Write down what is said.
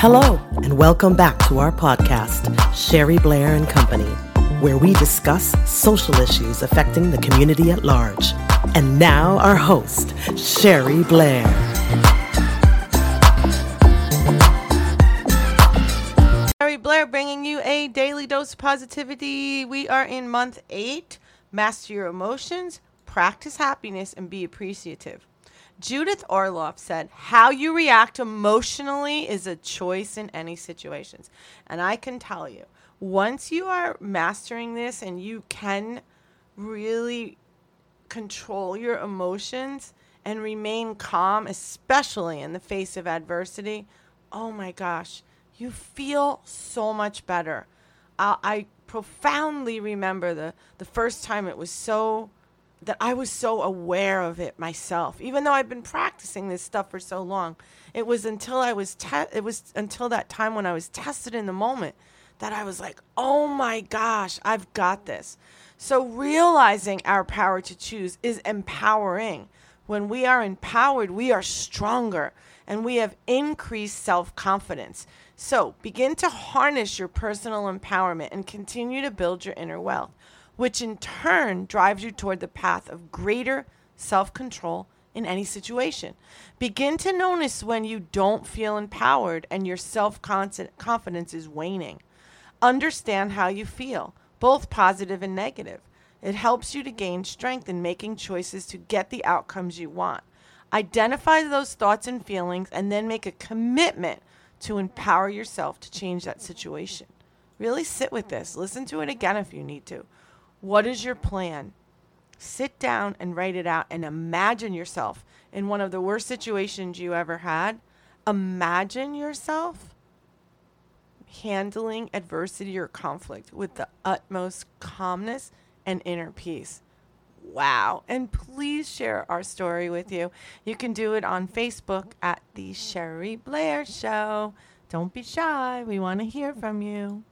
Hello, and welcome back to our podcast, Sherry Blair and Company, where we discuss social issues affecting the community at large. And now, our host, Sherry Blair. Sherry Blair bringing you a daily dose of positivity. We are in month eight. Master your emotions, practice happiness, and be appreciative. Judith Orloff said, How you react emotionally is a choice in any situations. And I can tell you, once you are mastering this and you can really control your emotions and remain calm, especially in the face of adversity, oh my gosh, you feel so much better. I, I profoundly remember the, the first time it was so that I was so aware of it myself, even though I've been practicing this stuff for so long. It was until I was te- it was until that time when I was tested in the moment that I was like, "Oh my gosh, I've got this." So realizing our power to choose is empowering. When we are empowered, we are stronger and we have increased self-confidence. So, begin to harness your personal empowerment and continue to build your inner wealth which in turn drives you toward the path of greater self control in any situation. Begin to notice when you don't feel empowered and your self confidence is waning. Understand how you feel, both positive and negative. It helps you to gain strength in making choices to get the outcomes you want. Identify those thoughts and feelings and then make a commitment to empower yourself to change that situation. Really sit with this. Listen to it again if you need to. What is your plan? Sit down and write it out and imagine yourself in one of the worst situations you ever had. Imagine yourself handling adversity or conflict with the utmost calmness and inner peace. Wow. And please share our story with you. You can do it on Facebook at The Sherry Blair Show. Don't be shy. We want to hear from you.